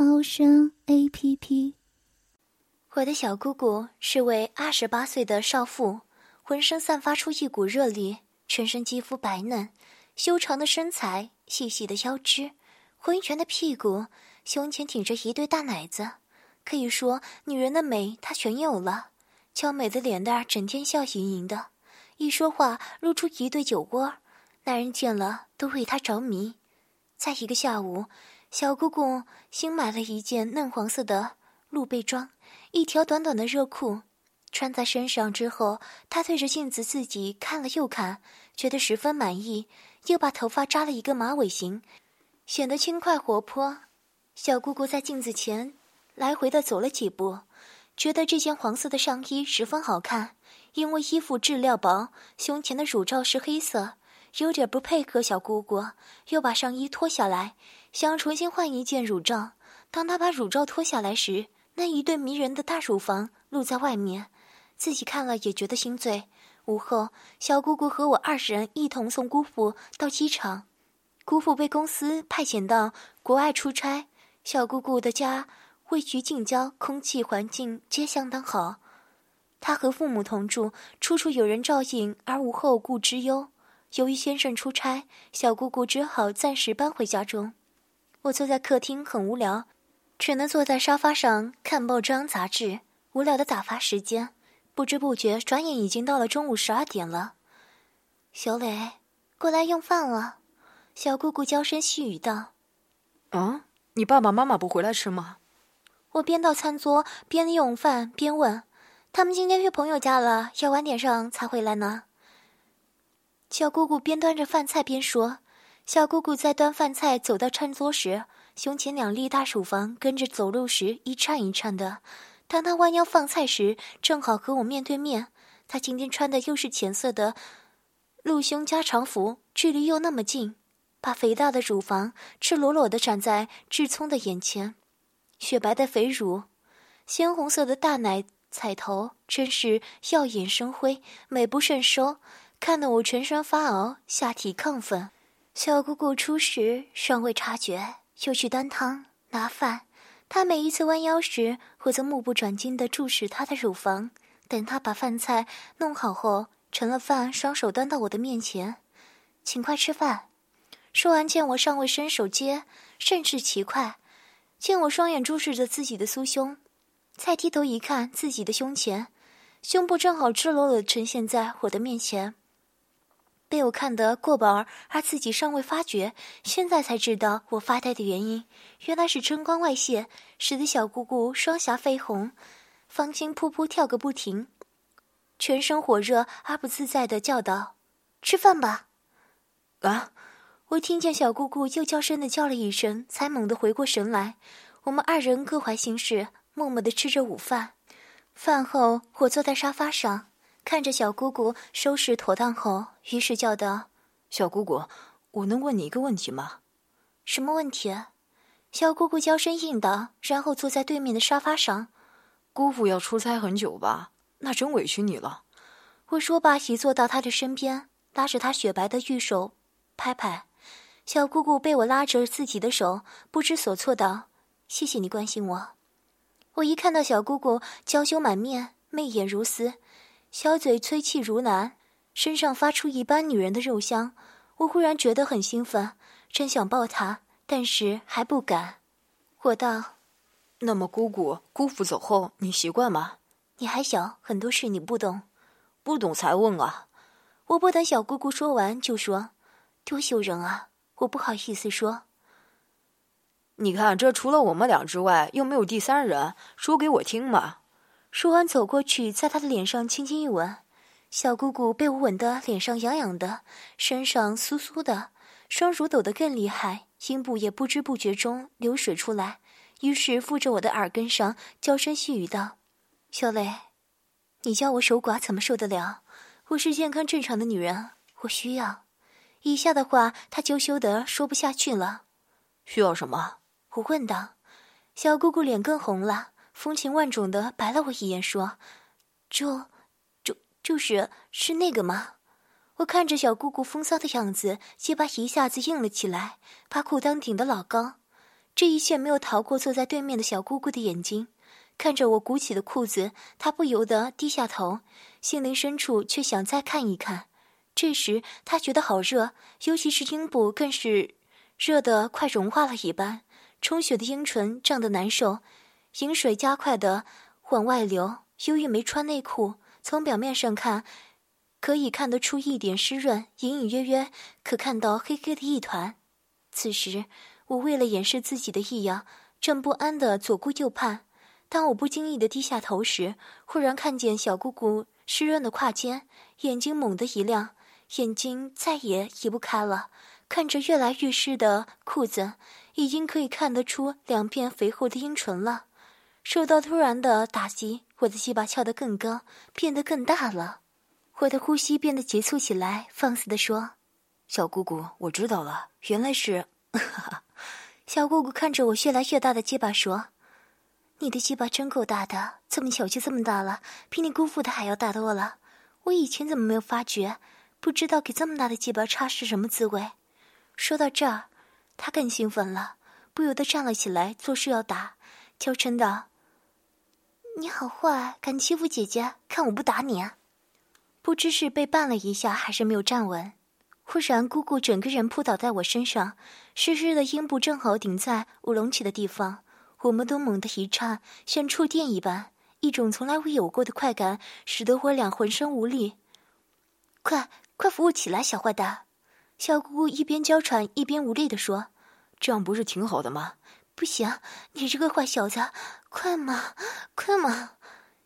猫声 A P P。我的小姑姑是位二十八岁的少妇，浑身散发出一股热力，全身肌肤白嫩，修长的身材，细细的腰肢，浑圆的屁股，胸前挺着一对大奶子，可以说女人的美她全有了。娇美的脸蛋儿整天笑盈盈的，一说话露出一对酒窝。男人见了都为她着迷。在一个下午，小姑姑新买了一件嫩黄色的露背装，一条短短的热裤，穿在身上之后，她对着镜子自己看了又看，觉得十分满意，又把头发扎了一个马尾型，显得轻快活泼。小姑姑在镜子前来回的走了几步，觉得这件黄色的上衣十分好看，因为衣服质料薄，胸前的乳罩是黑色。有点不配合小姑姑，又把上衣脱下来，想要重新换一件乳罩。当他把乳罩脱下来时，那一对迷人的大乳房露在外面，自己看了也觉得心醉。午后，小姑姑和我二十人一同送姑父到机场。姑父被公司派遣到国外出差，小姑姑的家位于近郊，空气环境皆相当好。她和父母同住，处处有人照应，而无后顾之忧。由于先生出差，小姑姑只好暂时搬回家中。我坐在客厅很无聊，只能坐在沙发上看报章杂志，无聊的打发时间。不知不觉，转眼已经到了中午十二点了。小磊，过来用饭了。小姑姑娇声细语道：“啊，你爸爸妈妈不回来吃吗？”我边到餐桌边用饭边问：“他们今天去朋友家了，要晚点上才回来呢。”小姑姑边端着饭菜边说：“小姑姑在端饭菜走到餐桌时，胸前两粒大乳房跟着走路时一颤一颤的。当她弯腰放菜时，正好和我面对面。她今天穿的又是浅色的露胸加长服，距离又那么近，把肥大的乳房赤裸裸的展在志聪的眼前。雪白的肥乳，鲜红色的大奶彩头，真是耀眼生辉，美不胜收。”看得我全身发熬，下体亢奋。小姑姑初时尚未察觉，又去端汤拿饭。她每一次弯腰时，我则目不转睛地注视她的乳房。等她把饭菜弄好后，盛了饭，双手端到我的面前，请快吃饭。说完，见我尚未伸手接，甚是奇怪。见我双眼注视着自己的酥胸，再低头一看，自己的胸前，胸部正好赤裸裸呈现在我的面前。被我看得过饱，而自己尚未发觉，现在才知道我发呆的原因，原来是春光外泄，使得小姑姑双颊绯红，芳心扑扑跳个不停，全身火热而不自在的叫道：“吃饭吧！”啊！我听见小姑姑又娇声的叫了一声，才猛地回过神来。我们二人各怀心事，默默的吃着午饭。饭后，我坐在沙发上。看着小姑姑收拾妥当后，于是叫道：“小姑姑，我能问你一个问题吗？”“什么问题？”小姑姑娇声应道，然后坐在对面的沙发上。“姑父要出差很久吧？那真委屈你了。”我说罢，一坐到她的身边，拉着她雪白的玉手，拍拍。小姑姑被我拉着自己的手，不知所措道：“谢谢你关心我。”我一看到小姑姑娇羞满面，媚眼如丝。小嘴吹气如兰，身上发出一般女人的肉香，我忽然觉得很兴奋，真想抱她，但是还不敢。我道：“那么姑姑，姑父走后，你习惯吗？你还小，很多事你不懂，不懂才问啊。”我不等小姑姑说完，就说：“多羞人啊！我不好意思说。”你看，这除了我们俩之外，又没有第三人，说给我听嘛。说完，走过去，在他的脸上轻轻一吻。小姑姑被我吻得脸上痒痒的，身上酥酥的，双乳抖得更厉害，阴部也不知不觉中流水出来，于是附着我的耳根上，娇声细语道：“小磊，你叫我守寡怎么受得了？我是健康正常的女人，我需要。”以下的话他娇羞的说不下去了。需要什么？我问道。小姑姑脸更红了，风情万种的白了我一眼，说：“就，就就是是那个吗？”我看着小姑姑风骚的样子，鸡巴一下子硬了起来，把裤裆顶得老高。这一切没有逃过坐在对面的小姑姑的眼睛，看着我鼓起的裤子，她不由得低下头，心灵深处却想再看一看。这时她觉得好热，尤其是阴部更是热得快融化了一般。充血的阴唇胀得难受，饮水加快的往外流。由于没穿内裤，从表面上看，可以看得出一点湿润，隐隐约约可看到黑黑的一团。此时，我为了掩饰自己的异样，正不安的左顾右盼。当我不经意的低下头时，忽然看见小姑姑湿润的胯间，眼睛猛地一亮，眼睛再也移不开了，看着越来越湿的裤子。已经可以看得出两片肥厚的阴唇了。受到突然的打击，我的鸡巴翘得更高，变得更大了。我的呼吸变得急促起来，放肆地说：“小姑姑，我知道了，原来是……” 小姑姑看着我越来越大的鸡巴说：“你的鸡巴真够大的，这么小就这么大了，比你姑父的还要大多了。我以前怎么没有发觉？不知道给这么大的鸡巴插是什么滋味。”说到这儿。他更兴奋了，不由得站了起来，作势要打，娇嗔道：“你好坏，敢欺负姐姐，看我不打你！”啊！”不知是被绊了一下，还是没有站稳，忽然姑姑整个人扑倒在我身上，湿湿的阴部正好顶在我隆起的地方，我们都猛地一颤，像触电一般，一种从来未有过的快感，使得我俩浑身无力。快快扶我起来，小坏蛋！小姑姑一边娇喘一边无力地说：“这样不是挺好的吗？”“不行，你这个坏小子，快嘛，快嘛！”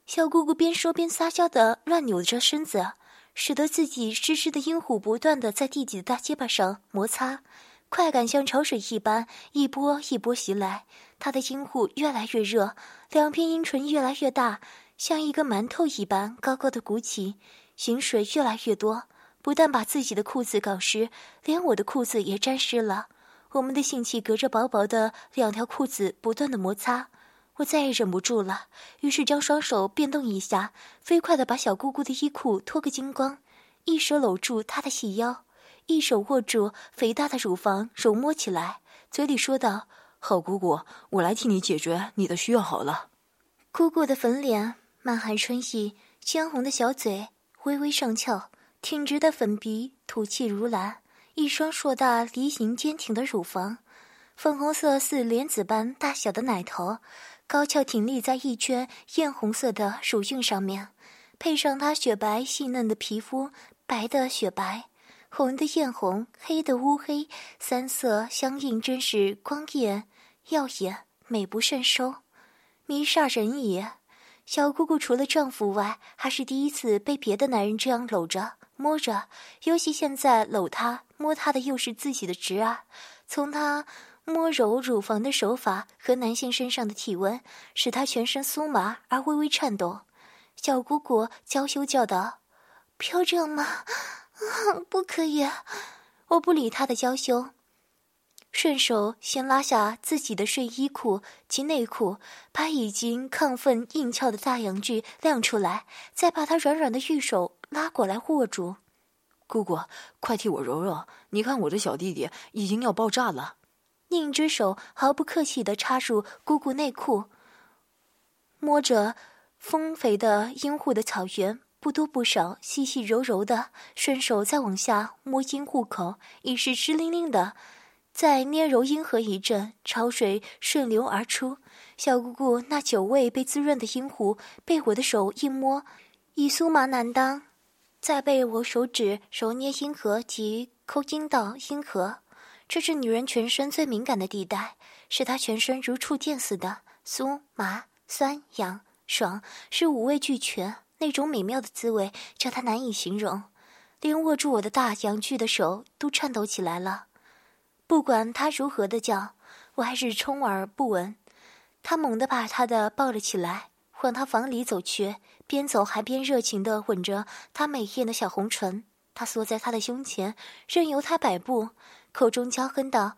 小姑姑边说边撒娇的乱扭着身子，使得自己湿湿的阴虎不断的在弟弟的大结巴上摩擦，快感像潮水一般一波一波袭来。他的阴户越来越热，两片阴唇越来越大，像一个馒头一般高高的鼓起，饮水越来越多。不但把自己的裤子搞湿，连我的裤子也沾湿了。我们的性器隔着薄薄的两条裤子不断的摩擦，我再也忍不住了，于是将双手变动一下，飞快的把小姑姑的衣裤脱个精光，一手搂住她的细腰，一手握住肥大的乳房揉摸起来，嘴里说道：“好姑姑，我来替你解决你的需要好了。”姑姑的粉脸满含春意，鲜红的小嘴微微上翘。挺直的粉鼻，吐气如兰；一双硕大、梨形、坚挺的乳房，粉红色似莲子般大小的奶头，高翘挺立在一圈艳红色的乳晕上面，配上她雪白细嫩的皮肤，白的雪白，红的艳红，黑的乌黑，三色相映，真是光艳耀眼，美不胜收，迷煞人也。小姑姑除了丈夫外，还是第一次被别的男人这样搂着。摸着，尤其现在搂她、摸她的又是自己的侄儿，从她摸揉乳房的手法和男性身上的体温，使他全身酥麻而微微颤抖。小姑姑娇羞叫道：“不要这样嘛，不可以！”我不理她的娇羞，顺手先拉下自己的睡衣裤及内裤，把已经亢奋硬翘的大阳具亮出来，再把她软软的玉手。拉过来握住，姑姑，快替我揉揉！你看我的小弟弟已经要爆炸了。另一只手毫不客气地插入姑姑内裤，摸着丰肥的阴户的草原，不多不少，细细柔柔的，顺手再往下摸阴户口，已是湿淋淋的。再捏揉阴核一阵，潮水顺流而出，小姑姑那久未被滋润的阴户被我的手一摸，已酥麻难当。再被我手指揉捏阴核及抠阴道阴核，这是女人全身最敏感的地带，使她全身如触电似的酥麻、酸、痒、爽，是五味俱全。那种美妙的滋味叫她难以形容，连握住我的大阳具的手都颤抖起来了。不管她如何的叫，我还是充耳不闻。他猛地把他的抱了起来，往他房里走去，边走还边热情地吻着他美艳的小红唇。他缩在他的胸前，任由他摆布，口中娇哼道：“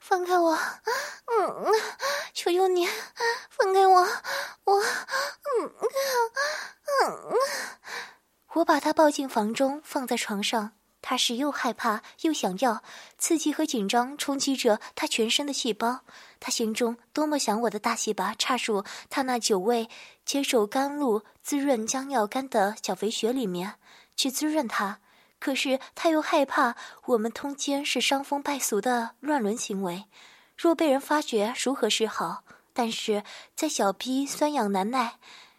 放开我，嗯，求求你，放开我，我，嗯，嗯，我把他抱进房中，放在床上。他是又害怕又想要，刺激和紧张冲击着他全身的细胞。他心中多么想我的大细巴插入他那久未接受甘露滋润将要干的小肥穴里面。去滋润他，可是他又害怕我们通奸是伤风败俗的乱伦行为，若被人发觉如何是好？但是在小逼酸痒难耐，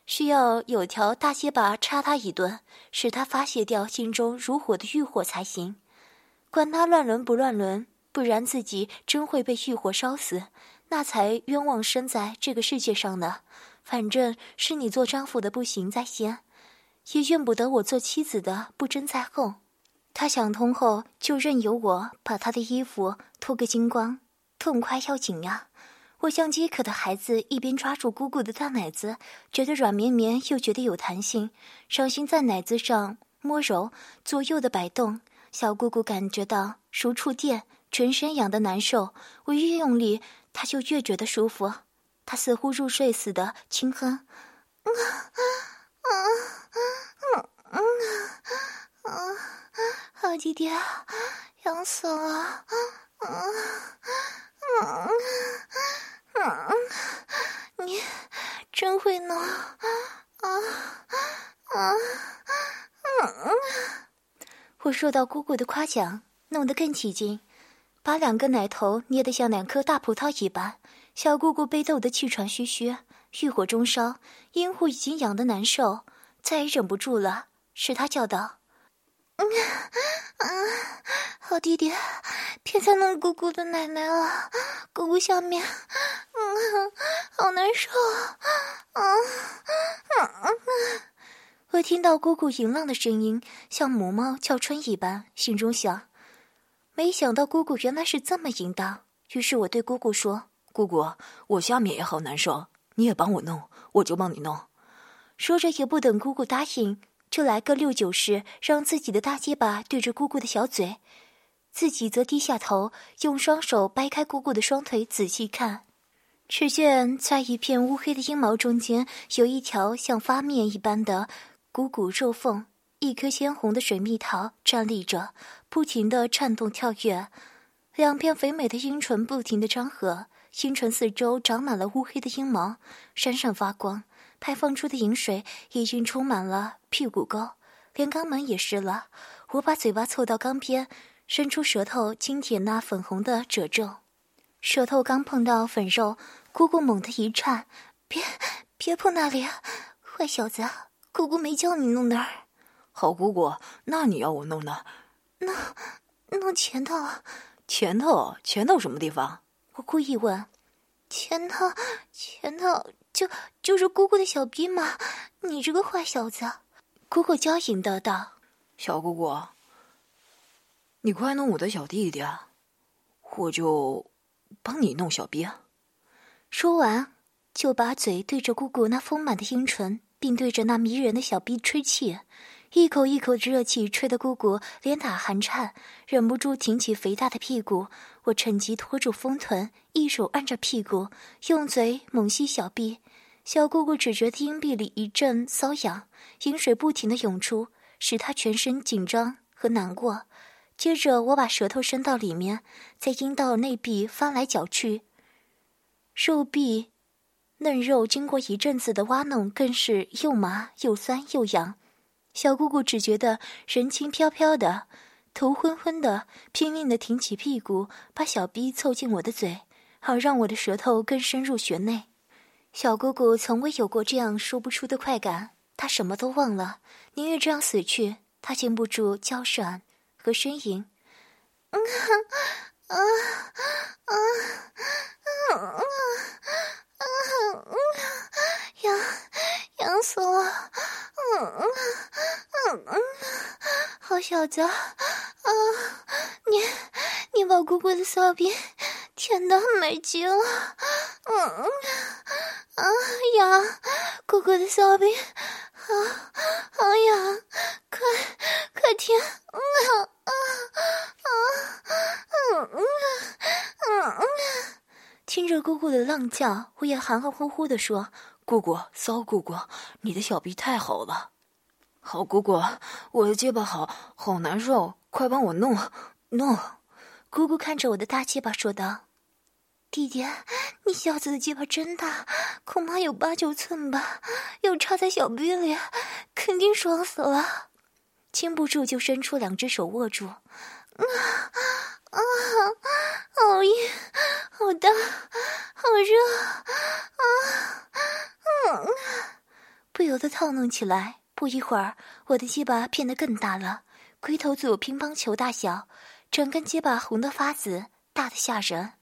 需要有条大结巴插他一顿，使他发泄掉心中如火的欲火才行。管他乱伦不乱伦，不然自己真会被欲火烧死，那才冤枉生在这个世界上呢。反正是你做丈夫的不行在先。也怨不得我做妻子的不争在后，他想通后就任由我把他的衣服脱个精光，痛快要紧呀！我像饥渴的孩子，一边抓住姑姑的大奶子，觉得软绵绵又觉得有弹性，伤心在奶子上摸揉，左右的摆动。小姑姑感觉到如触电，全身痒得难受。我越用力，她就越觉得舒服。她似乎入睡似的轻哼。嗯嗯嗯，啊好弟弟，痒死了！啊啊啊啊啊，你真会弄啊啊啊啊！我受到姑姑的夸奖，弄得更起劲，把两个奶头捏得像两颗大葡萄一般。小姑姑被逗得气喘吁吁，欲火中烧，阴户已经痒得难受。再也忍不住了，是他叫道：“嗯，好弟弟，别再弄姑姑的奶奶了，姑姑下面，嗯，好难受，嗯嗯我听到姑姑淫浪的声音，像母猫叫春一般，心中想：没想到姑姑原来是这么淫荡。于是我对姑姑说：“姑姑，我下面也好难受，你也帮我弄，我就帮你弄。”说着，也不等姑姑答应，就来个六九式，让自己的大结巴对着姑姑的小嘴，自己则低下头，用双手掰开姑姑的双腿，仔细看。只见在一片乌黑的阴毛中间，有一条像发面一般的鼓鼓肉缝，一颗鲜红的水蜜桃站立着，不停地颤动跳跃，两片肥美的阴唇不停地张合，阴唇四周长满了乌黑的阴毛，闪闪发光。排放出的饮水已经充满了屁股沟，连肛门也湿了。我把嘴巴凑到缸边，伸出舌头轻舔那粉红的褶皱。舌头刚碰到粉肉，姑姑猛地一颤：“别，别碰那里！坏小子，姑姑没叫你弄那儿。”“好姑姑，那你要我弄哪？”“弄，弄前头。”“前头？前头什么地方？”我故意问。“前头，前头。”就就是姑姑的小逼嘛！你这个坏小子！姑姑娇吟的道：“小姑姑，你快弄我的小弟弟啊，我就帮你弄小逼。”说完，就把嘴对着姑姑那丰满的阴唇，并对着那迷人的小逼吹气，一口一口的热气吹得姑姑连打寒颤，忍不住挺起肥大的屁股。我趁机拖住丰臀，一手按着屁股，用嘴猛吸小臂。小姑姑只觉得阴壁里一阵瘙痒，饮水不停的涌出，使她全身紧张和难过。接着，我把舌头伸到里面，在阴道内壁翻来搅去，肉壁嫩肉经过一阵子的挖弄，更是又麻又酸又痒。小姑姑只觉得人轻飘飘的。头昏昏的，拼命的挺起屁股，把小逼凑近我的嘴，好让我的舌头更深入穴内。小姑姑从未有过这样说不出的快感，她什么都忘了，宁愿这样死去。她禁不住娇喘和呻吟，嗯啊啊啊啊啊！痒痒死我，嗯嗯嗯嗯，好小子。啊！你你把姑姑的骚逼舔得美极了，嗯啊痒，姑姑的小臂，好好痒，快快停！嗯啊啊啊嗯嗯嗯嗯。听着姑姑的浪叫，我也含含糊糊的说：“姑姑，骚姑姑，你的小臂太好了。”好姑姑，我的结巴好好难受，快帮我弄弄。姑姑看着我的大鸡巴说道：“弟弟，你小子的鸡巴真大，恐怕有八九寸吧，又插在小臂里，肯定爽死了。”禁不住就伸出两只手握住，啊啊，好硬，好大，好热，啊，嗯，不由得套弄起来。不一会儿，我的鸡巴变得更大了，龟头足有乒乓球大小，整根鸡巴红得发紫，大的吓人。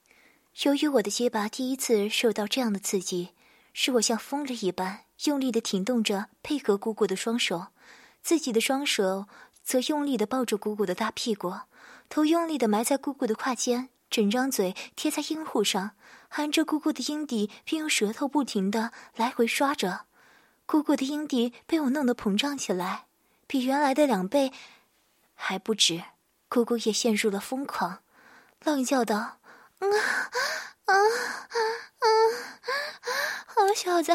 由于我的鸡巴第一次受到这样的刺激，使我像疯了一般，用力的挺动着，配合姑姑的双手，自己的双手则用力的抱住姑姑的大屁股，头用力的埋在姑姑的胯间，整张嘴贴在阴户上，含着姑姑的阴蒂，并用舌头不停的来回刷着。姑姑的阴蒂被我弄得膨胀起来，比原来的两倍还不止。姑姑也陷入了疯狂，浪叫道：“啊啊啊啊！好小子，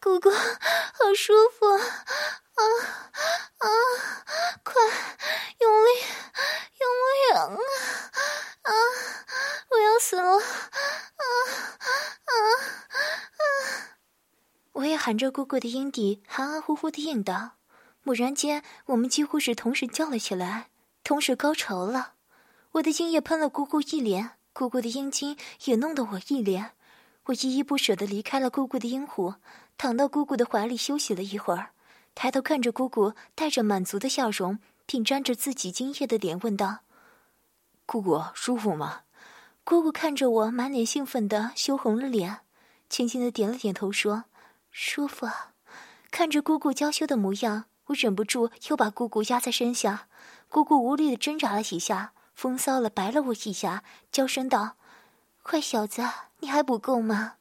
姑姑好舒服啊啊！快用力用力啊啊！我要死了啊啊啊！”我也含着姑姑的阴蒂，含含糊糊的应道。猛然间，我们几乎是同时叫了起来，同时高潮了。我的精液喷了姑姑一脸，姑姑的阴茎也弄得我一脸。我依依不舍地离开了姑姑的阴湖，躺到姑姑的怀里休息了一会儿，抬头看着姑姑带着满足的笑容，并沾着自己精液的脸问道：“姑姑舒服吗？”姑姑看着我，满脸兴奋的羞红了脸，轻轻的点了点头，说。舒服，看着姑姑娇羞的模样，我忍不住又把姑姑压在身下。姑姑无力的挣扎了几下，风骚了白了我几下，娇声道：“坏小子，你还不够吗？”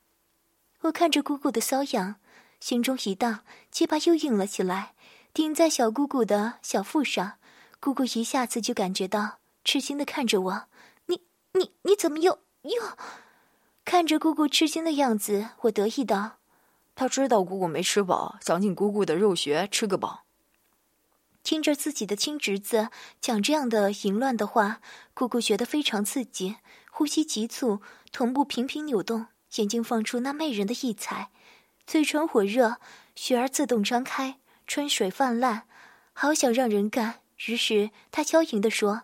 我看着姑姑的瘙痒，心中一荡，鸡巴又硬了起来，顶在小姑姑的小腹上。姑姑一下子就感觉到，吃惊的看着我：“你你你怎么又又？”看着姑姑吃惊的样子，我得意道。他知道姑姑没吃饱，想进姑姑的肉穴吃个饱。听着自己的亲侄子讲这样的淫乱的话，姑姑觉得非常刺激，呼吸急促，臀部频频扭动，眼睛放出那媚人的异彩，嘴唇火热，穴儿自动张开，春水泛滥，好想让人干。于是他娇吟地说：“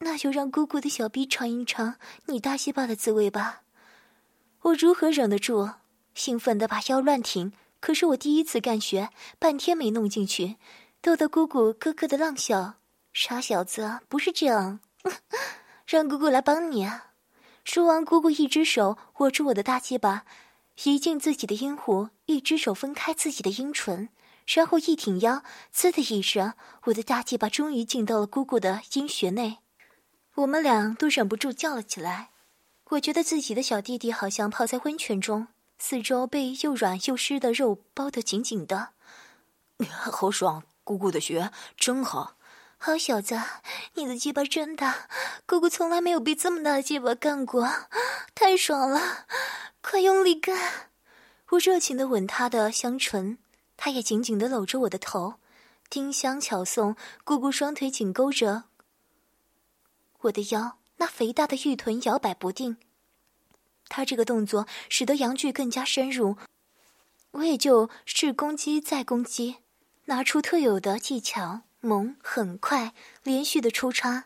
那就让姑姑的小逼尝一尝你大西巴的滋味吧。”我如何忍得住？兴奋的把腰乱挺，可是我第一次干穴，半天没弄进去，逗得姑姑咯咯的浪笑。傻小子，不是这样，让姑姑来帮你啊！说完，姑姑一只手握住我的大鸡巴，移进自己的阴湖，一只手分开自己的阴唇，然后一挺腰，呲的一声，我的大鸡巴终于进到了姑姑的阴穴内。我们俩都忍不住叫了起来。我觉得自己的小弟弟好像泡在温泉中。四周被又软又湿的肉包得紧紧的，好爽！姑姑的穴真好。好小子，你的鸡巴真大，姑姑从来没有被这么大的鸡巴干过，太爽了！快用力干！我热情的吻她的香唇，她也紧紧的搂着我的头，丁香巧送。姑姑双腿紧勾着我的腰，那肥大的玉臀摇摆不定。他这个动作使得阳具更加深入，我也就是攻击再攻击，拿出特有的技巧，猛、很快、连续的抽插，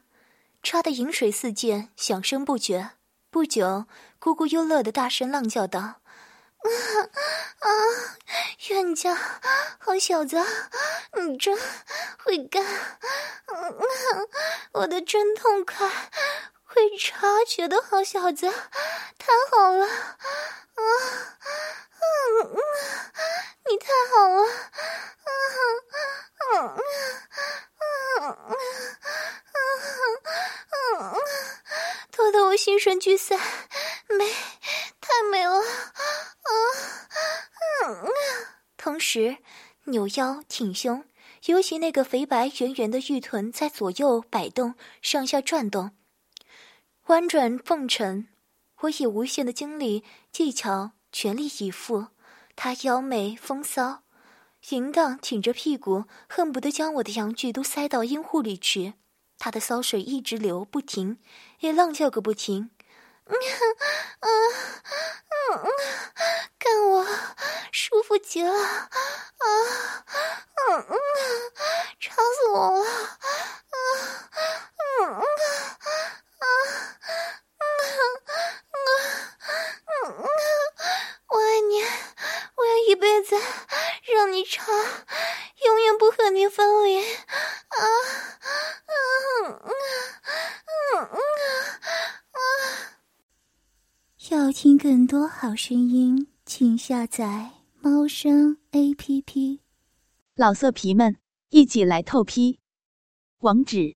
插的饮水四溅，响声不绝。不久，姑姑又乐得大声浪叫道：“啊啊，冤家，好小子，你真会干，我的真痛快。”会察觉的，好小子，太好了，啊，嗯，你太好了，啊，嗯，嗯，嗯，嗯，嗯，拖得我心神俱散，美，太美了，啊，嗯，同时扭腰挺胸，尤其那个肥白圆圆的玉臀在左右摆动，上下转动。婉转奉承。我以无限的精力、技巧全力以赴，她妖媚风骚。淫荡，挺着屁股，恨不得将我的阳具都塞到阴户里去。他的骚水一直流不停，也浪叫个不停。嗯嗯嗯嗯，干我舒服极了啊！嗯嗯，吵死我了！啊嗯嗯啊啊啊啊啊，我爱你，我要一辈子。让你尝，永远不和你分离。啊啊啊啊啊啊！要听更多好声音，请下载猫声 A P P。老色皮们，一起来透批！网址